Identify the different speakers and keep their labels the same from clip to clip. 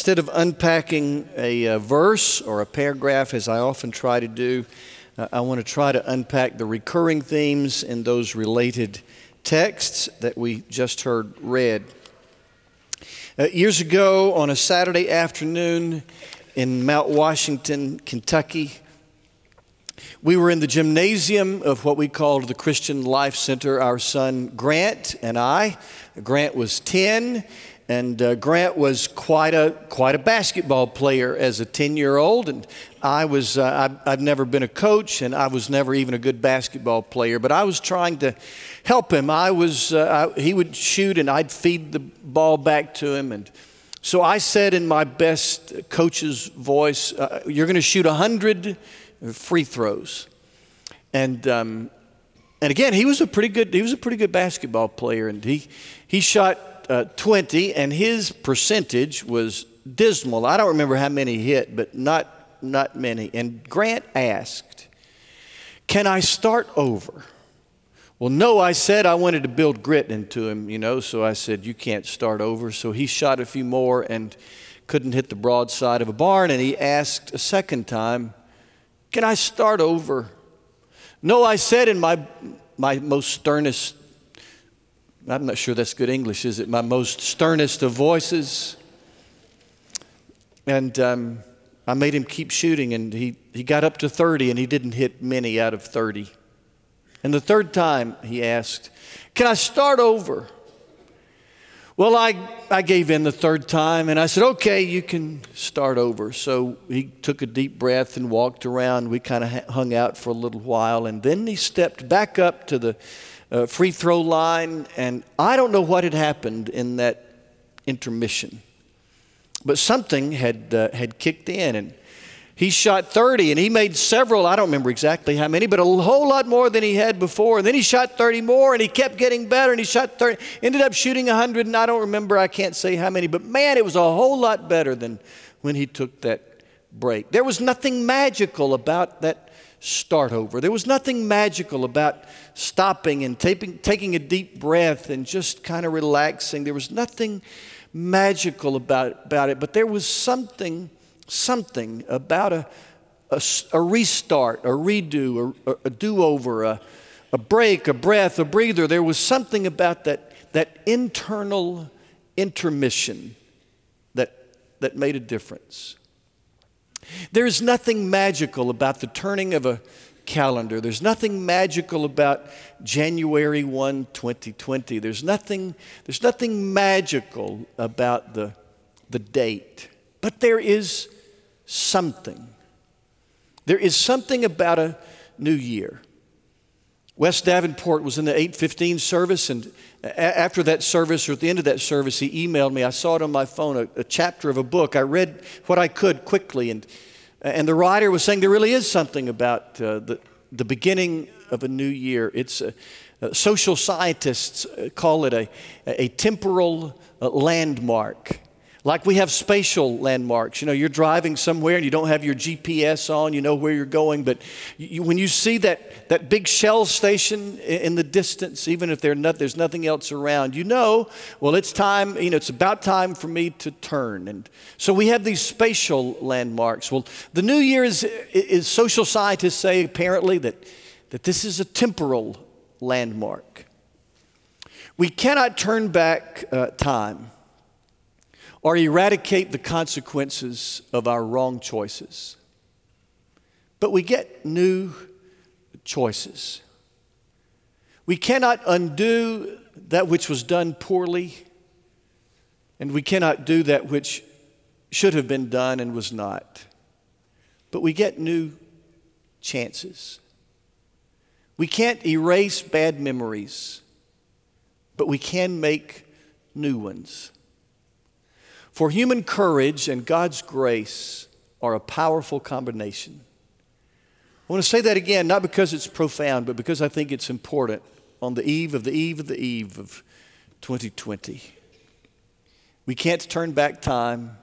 Speaker 1: Instead of unpacking a, a, verse or a paragraph, as I often try to do, uh, I want to try to unpack the recurring themes in those related texts that we just heard read. Uh, years ago, on a Saturday afternoon in Mount Washington, Kentucky, we were in the gymnasium of what we called the Christian Life Center. Our son Grant and I. Grant was 10 and uh, Grant was quite a, quite a basketball player as a 10 year old. And I was, uh, I've, I've, never been a coach and I was never even a good basketball player, but I was trying to help him. I was, uh, I, he would shoot and I'd feed the ball back to him. And so I said in my best coach's voice, uh, You're going to shoot 100 free throws. And, um, and again, he was a pretty good, he was a pretty good basketball player. And he, he shot uh, 20, and his percentage was dismal. I don't remember how many hit, but not, not many. And Grant asked, Can I start over? Well, no, I said I wanted to build grit into him, you know, so I said, You can't start over. So he shot a few more and couldn't hit the broadside of a barn, and he asked a second time, Can I start over? No, I said in my, my most sternest I'm not sure that's good English, is it? My most sternest of voices. And um, I made him keep shooting, and he, he got up to 30, and he didn't hit many out of 30. And the third time he asked, Can I start over? Well, I, I gave in the third time, and I said, Okay, you can start over. So he took a deep breath and walked around. We kind of hung out for a little while, and then he stepped back up to the uh, free throw line, and I don't know what had happened in that intermission, but something had, uh, had kicked in, and he shot 30 and he made several, I don't remember exactly how many, but a whole lot more than he had before. And then he shot 30 more and he kept getting better and he shot 30, ended up shooting 100 and I don't remember, I can't say how many, but man, it was a whole lot better than when he took that break. There was nothing magical about that start over. There was nothing magical about stopping and taking, taking a deep breath and just kind of relaxing. There was nothing magical about, about it, but there was something, something about a, a, a restart, a redo, a, a do over, a, a break, a breath, a breather. There was something about that, that internal intermission that, that made a difference. There's nothing magical about the turning of a calendar. There's nothing magical about January 1, 2020. There's nothing, there's nothing magical about the, the date. But there is something. There is something about a new year. West Davenport was in the 815 service, and after that service, or at the end of that service, he emailed me. I saw it on my phone, a, a chapter of a book. I read what I could quickly, and, and the writer was saying there really is something about uh, the, the beginning of a new year. It's a, uh, social scientists uh, call it a, a temporal uh, landmark. Like we have spatial landmarks. You know, you're driving somewhere and you don't have your GPS on, you know where you're going, but you, when you see that, that big shell station in the distance, even if not, there's nothing else around, you know, well, it's time, you know, it's about time for me to turn. And so we have these spatial landmarks. Well, the New Year is, is social scientists say apparently that, that this is a temporal landmark. We cannot turn back uh, time or eradicate the consequences of our wrong choices. But we get new choices. We cannot undo that which was done poorly, and we cannot do that which should have been done and was not. But we get new chances. We can't erase bad memories, but we can make new ones. For human courage and God's grace are a powerful combination. I want to say that again, not because it's profound, but because I think it's important on the eve of the eve of the eve of 2020. We can't turn back time,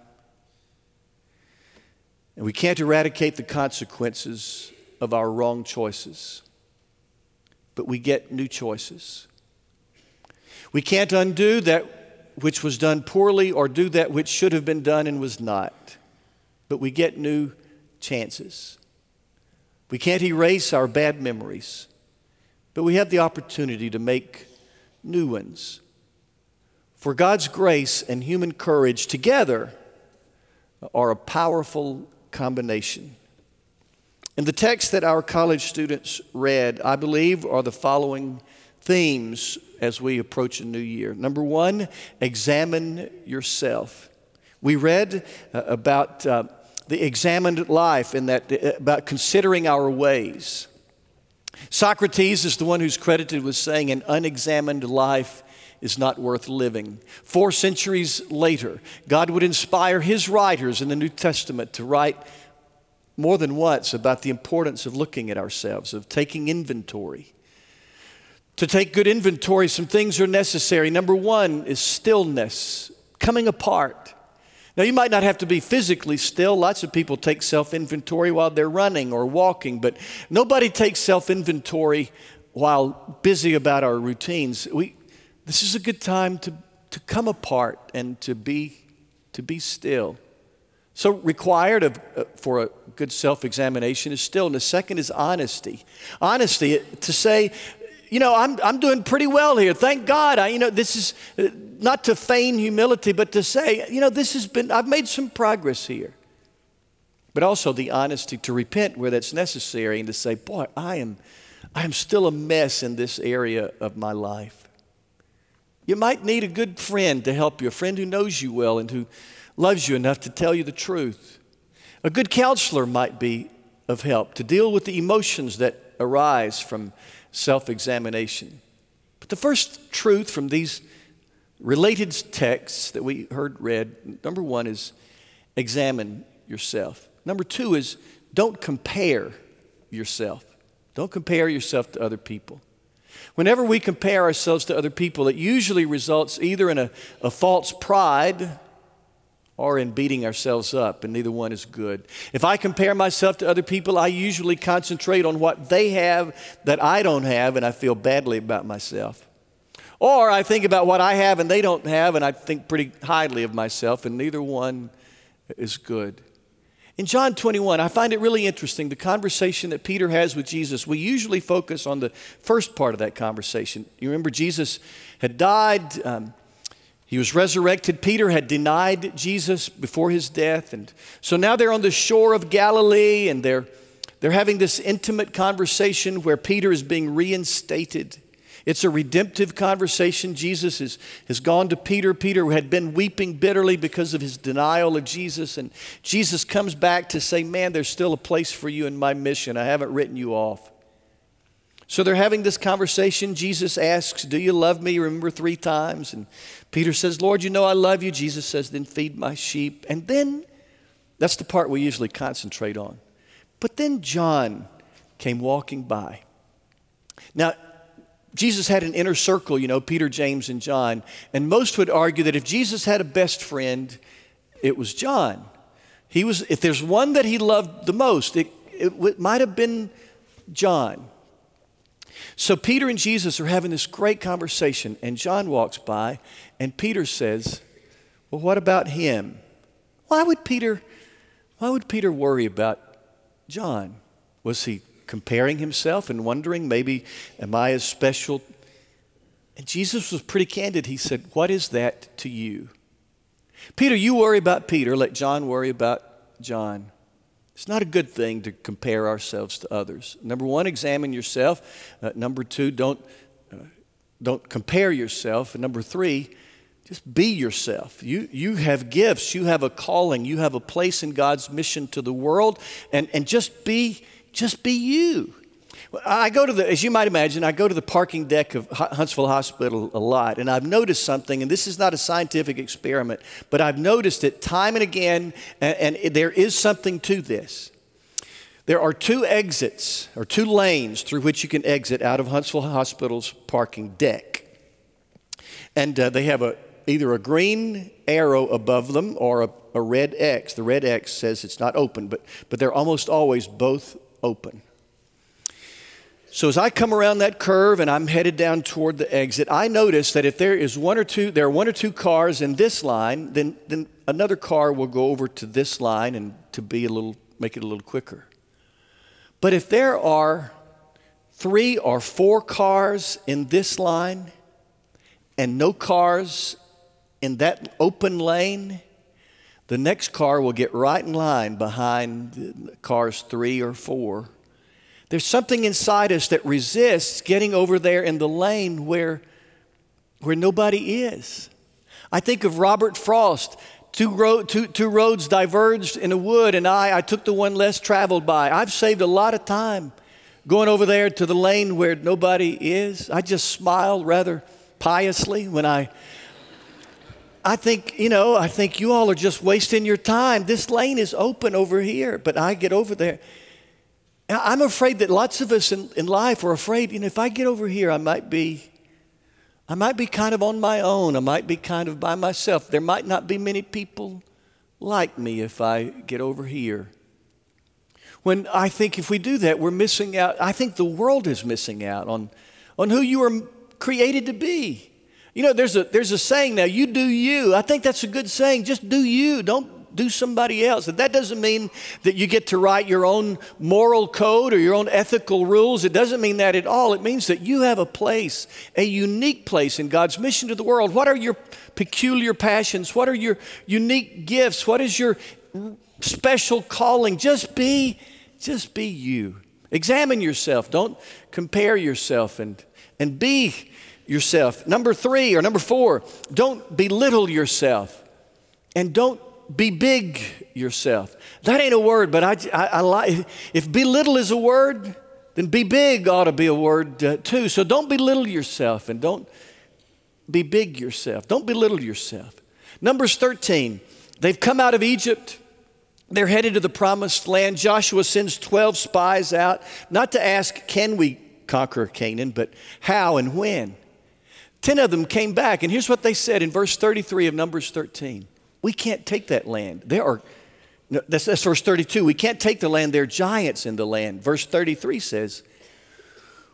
Speaker 1: and we can't eradicate the consequences of our wrong choices, but we get new choices. We can't undo that which was done poorly or do that which should have been done and was not. But we get new chances. We can't erase our bad memories, but we have the opportunity to make new ones. For God's grace and human courage together are a powerful combination. In the text that our college students read, I believe, are the following themes as we approach a new year. Number one, examine yourself. We read uh, about uh, the examined life in that, uh, about considering our ways. Socrates is the one who's credited with saying, an unexamined life is not worth living. Four centuries later, God would inspire his writers in the New Testament to write more than once about the importance of looking at ourselves, of taking inventory. To take good inventory, some things are necessary. Number one is stillness, coming apart. Now, you might not have to be physically still. Lots of people take self inventory while they're running or walking, but nobody takes self inventory while busy about our routines. We, this is a good time to, to come apart and to be, to be still. So, required of, uh, for a good self examination is stillness. Second is honesty. Honesty, to say, you know, I'm, I'm doing pretty well here. Thank God. I, you know, this is uh, not to feign humility, but to say, you know, this has been, I've made some progress here. But also the honesty to repent where that's necessary and to say, boy, I am, I am still a mess in this area of my life. You might need a good friend to help you, a friend who knows you well and who loves you enough to tell you the truth. A good counselor might be of help to deal with the emotions that arise from self examination. But the first truth from these related texts that we heard read number one is examine yourself. Number two is don't compare yourself. Don't compare yourself to other people. Whenever we compare ourselves to other people, it usually results either in a, a false pride or in beating ourselves up, and neither one is good. If I compare myself to other people, I usually concentrate on what they have that I don't have, and I feel badly about myself. Or I think about what I have and they don't have, and I think pretty highly of myself, and neither one is good. In John 21, I find it really interesting the conversation that Peter has with Jesus. We usually focus on the first part of that conversation. You remember, Jesus had died. Um, he was resurrected. Peter had denied Jesus before his death. And so now they're on the shore of Galilee and they're, they're having this intimate conversation where Peter is being reinstated. It's a redemptive conversation. Jesus is, has gone to Peter. Peter had been weeping bitterly because of his denial of Jesus. And Jesus comes back to say, Man, there's still a place for you in my mission. I haven't written you off. So they're having this conversation. Jesus asks, Do you love me? Remember three times. And Peter says, Lord, you know I love you. Jesus says, Then feed my sheep. And then, that's the part we usually concentrate on. But then John came walking by. Now, Jesus had an inner circle, you know, Peter, James, and John. And most would argue that if Jesus had a best friend, it was John. He was, if there's one that he loved the most, it, it, it might have been John. So Peter and Jesus are having this great conversation, and John walks by, and Peter says, Well, what about him? Why would Peter, why would Peter worry about John? Was he comparing himself and wondering, maybe, am I as special? And Jesus was pretty candid. He said, What is that to you? Peter, you worry about Peter, let John worry about John. It's not a good thing to compare ourselves to others. Number one, examine yourself. Uh, number two, don't, uh, don't compare yourself. And number three, just be yourself. You, you have gifts, you have a calling, you have a place in God's mission to the world, and, and just, be, just be you. I go to the, as you might imagine, I go to the parking deck of Huntsville Hospital a lot, and I've noticed something, and this is not a scientific experiment, but I've noticed it time and again, and, and there is something to this. There are two exits, or two lanes through which you can exit out of Huntsville Hospital's parking deck. And uh, they have a, either a green arrow above them or a, a red X. The red X says it's not open, but, but they're almost always both open. So as I come around that curve and I'm headed down toward the exit, I notice that if there is one or two, there are one or two cars in this line, then, then another car will go over to this line and to be a little, make it a little quicker. But if there are three or four cars in this line and no cars in that open lane, the next car will get right in line behind cars three or four. There's something inside us that resists getting over there in the lane where, where nobody is. I think of Robert Frost. Two, two, two roads diverged in a wood, and I, I took the one less traveled by. I've saved a lot of time going over there to the lane where nobody is. I just smile rather piously when I I think, you know, I think you all are just wasting your time. This lane is open over here, but I get over there. I'm afraid that lots of us in, in life are afraid, you know, if I get over here, I might be, I might be kind of on my own. I might be kind of by myself. There might not be many people like me if I get over here. When I think if we do that, we're missing out. I think the world is missing out on, on who you were created to be. You know, there's a, there's a saying now, you do you. I think that's a good saying. Just do you. Don't do somebody else. And that doesn't mean that you get to write your own moral code or your own ethical rules. It doesn't mean that at all. It means that you have a place, a unique place in God's mission to the world. What are your peculiar passions? What are your unique gifts? What is your special calling? Just be, just be you. Examine yourself. Don't compare yourself and, and be yourself. Number three or number four, don't belittle yourself and don't be big yourself. That ain't a word, but I, I, I like, if belittle is a word, then be big ought to be a word uh, too. So don't belittle yourself and don't be big yourself. Don't belittle yourself. Numbers 13, they've come out of Egypt. They're headed to the promised land. Joshua sends 12 spies out, not to ask, can we conquer Canaan, but how and when. Ten of them came back, and here's what they said in verse 33 of Numbers 13 We can't take that land. There are, no, that's, that's verse 32. We can't take the land. There are giants in the land. Verse 33 says,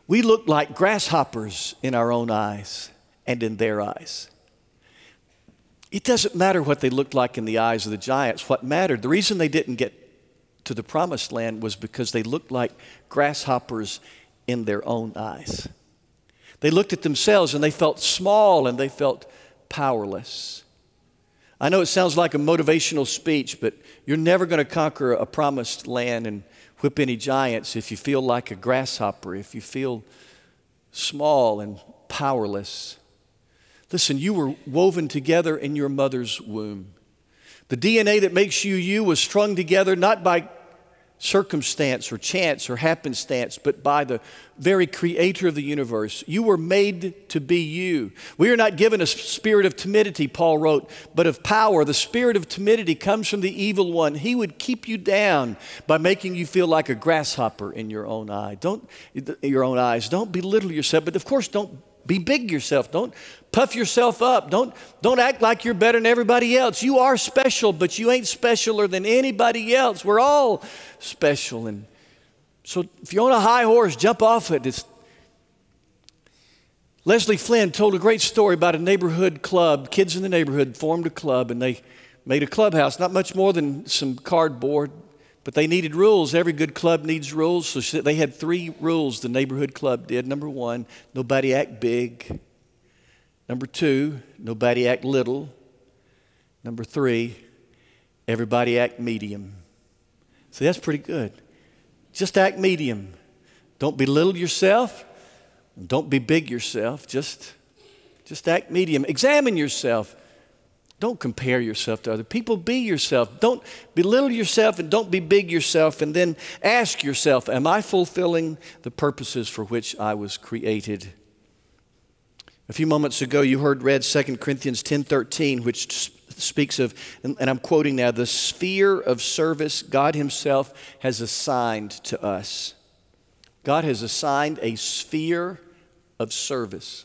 Speaker 1: We look like grasshoppers in our own eyes and in their eyes. It doesn't matter what they looked like in the eyes of the giants. What mattered, the reason they didn't get to the promised land was because they looked like grasshoppers in their own eyes. They looked at themselves and they felt small and they felt powerless. I know it sounds like a motivational speech, but you're never going to conquer a promised land and whip any giants if you feel like a grasshopper, if you feel small and powerless. Listen, you were woven together in your mother's womb. The DNA that makes you you was strung together not by circumstance or chance or happenstance, but by the very creator of the universe. You were made to be you. We are not given a spirit of timidity, Paul wrote, but of power. The spirit of timidity comes from the evil one. He would keep you down by making you feel like a grasshopper in your own eye. Don't your own eyes. Don't belittle yourself, but of course don't be big yourself. Don't puff yourself up. Don't, don't act like you're better than everybody else. You are special, but you ain't specialer than anybody else. We're all special. And so if you're on a high horse, jump off it. It's, Leslie Flynn told a great story about a neighborhood club. Kids in the neighborhood formed a club and they made a clubhouse, not much more than some cardboard, but they needed rules. Every good club needs rules. So they had three rules the neighborhood club did. Number one, nobody act big. Number two, nobody act little. Number three, everybody act medium. See, that's pretty good. Just act medium. Don't belittle yourself. Don't be big yourself. Just, just act medium. Examine yourself. Don't compare yourself to other people. Be yourself. Don't belittle yourself and don't be big yourself. And then ask yourself Am I fulfilling the purposes for which I was created? A few moments ago, you heard read 2 Corinthians 10:13, which speaks of, and I'm quoting now, the sphere of service God Himself has assigned to us. God has assigned a sphere of service.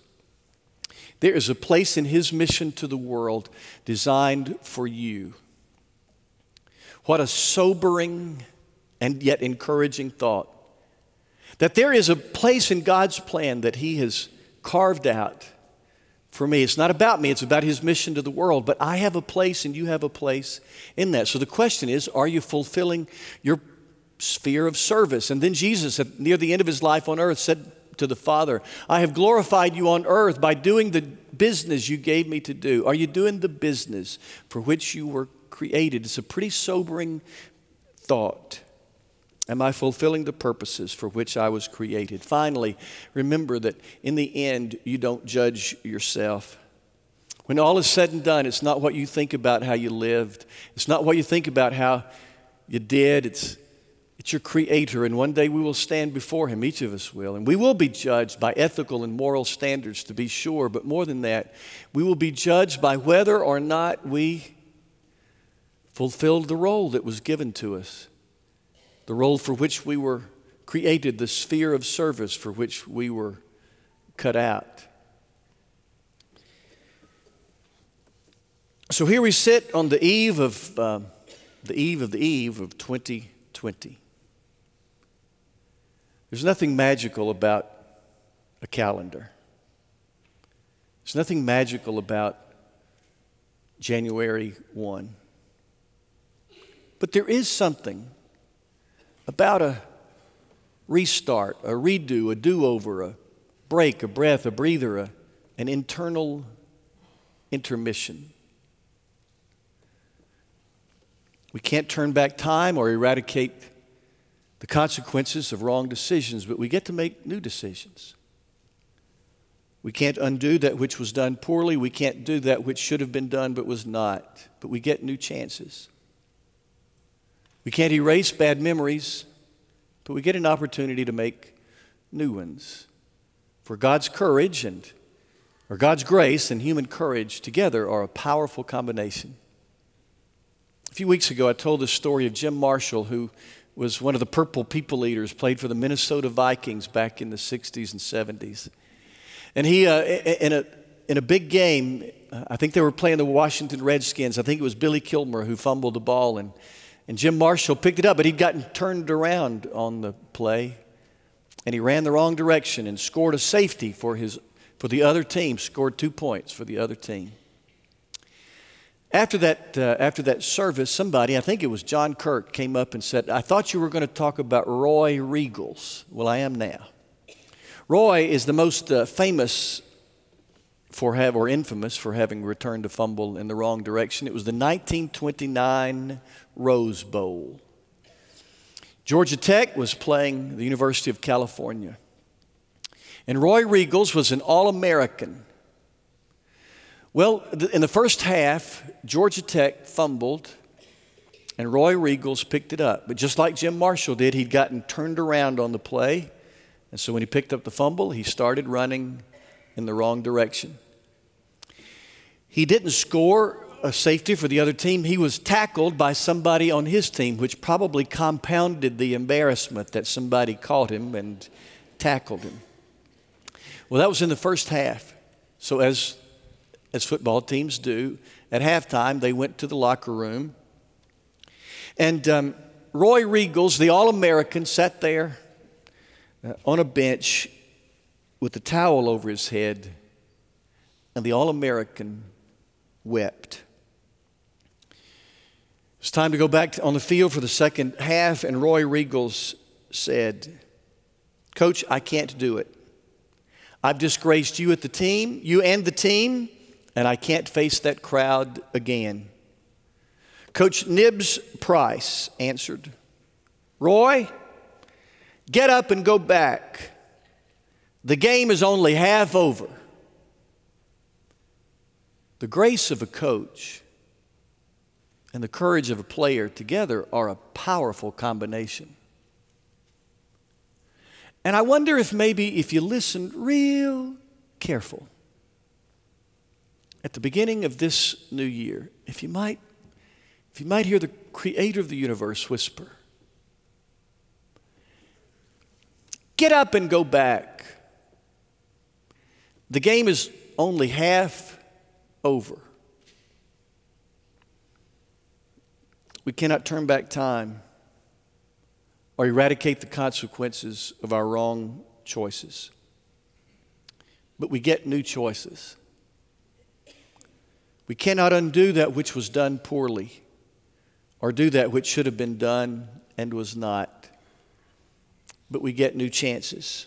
Speaker 1: There is a place in His mission to the world designed for you. What a sobering and yet encouraging thought. That there is a place in God's plan that He has carved out for me. It's not about me, it's about His mission to the world. But I have a place and you have a place in that. So the question is are you fulfilling your sphere of service? And then Jesus, near the end of His life on earth, said to the Father, I have glorified you on earth by doing the business you gave me to do. Are you doing the business for which you were created? It's a pretty sobering thought. Am I fulfilling the purposes for which I was created? Finally, remember that in the end, you don't judge yourself. When all is said and done, it's not what you think about how you lived, it's not what you think about how you did. It's, it's your Creator, and one day we will stand before Him, each of us will, and we will be judged by ethical and moral standards, to be sure, but more than that, we will be judged by whether or not we fulfilled the role that was given to us the role for which we were created, the sphere of service for which we were cut out. So here we sit on the eve of uh, the eve of the eve of 2020. There's nothing magical about a calendar. There's nothing magical about January 1. But there is something about a restart, a redo, a do over, a break, a breath, a breather, a, an internal intermission. We can't turn back time or eradicate the consequences of wrong decisions, but we get to make new decisions. We can't undo that which was done poorly. We can't do that which should have been done but was not. But we get new chances. We can't erase bad memories, but we get an opportunity to make new ones. For God's courage and or God's grace and human courage together are a powerful combination. A few weeks ago, I told the story of Jim Marshall, who was one of the purple people eaters, played for the Minnesota Vikings back in the 60s and 70s. And he, uh, in, a, in a big game, I think they were playing the Washington Redskins. I think it was Billy Kilmer who fumbled the ball, and and Jim Marshall picked it up, but he'd gotten turned around on the play. And he ran the wrong direction and scored a safety for, his, for the other team, scored two points for the other team. After that, uh, after that service, somebody, I think it was John Kirk, came up and said, I thought you were going to talk about Roy Riegels. Well, I am now. Roy is the most uh, famous for have, or infamous for having returned a fumble in the wrong direction. It was the 1929 Rose Bowl. Georgia Tech was playing the University of California. And Roy Riegels was an All American. Well, in the first half, Georgia Tech fumbled, and Roy Riegels picked it up. But just like Jim Marshall did, he'd gotten turned around on the play. And so when he picked up the fumble, he started running in the wrong direction. He didn't score a safety for the other team. He was tackled by somebody on his team, which probably compounded the embarrassment that somebody caught him and tackled him. Well, that was in the first half. So, as, as football teams do, at halftime, they went to the locker room. And um, Roy Riegels, the All American, sat there uh, on a bench with a towel over his head, and the All American wept. It's time to go back on the field for the second half, and Roy Riegels said, Coach, I can't do it. I've disgraced you at the team, you and the team, and I can't face that crowd again. Coach Nibs Price answered, Roy, get up and go back. The game is only half over. The grace of a coach and the courage of a player together are a powerful combination. And I wonder if maybe if you listen real careful at the beginning of this new year, if you might if you might hear the creator of the universe whisper, get up and go back. The game is only half over. We cannot turn back time or eradicate the consequences of our wrong choices. But we get new choices. We cannot undo that which was done poorly or do that which should have been done and was not. But we get new chances.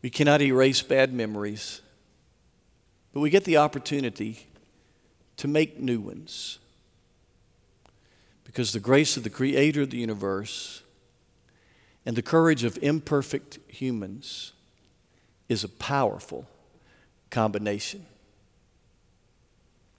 Speaker 1: We cannot erase bad memories, but we get the opportunity to make new ones. Because the grace of the Creator of the universe and the courage of imperfect humans is a powerful combination.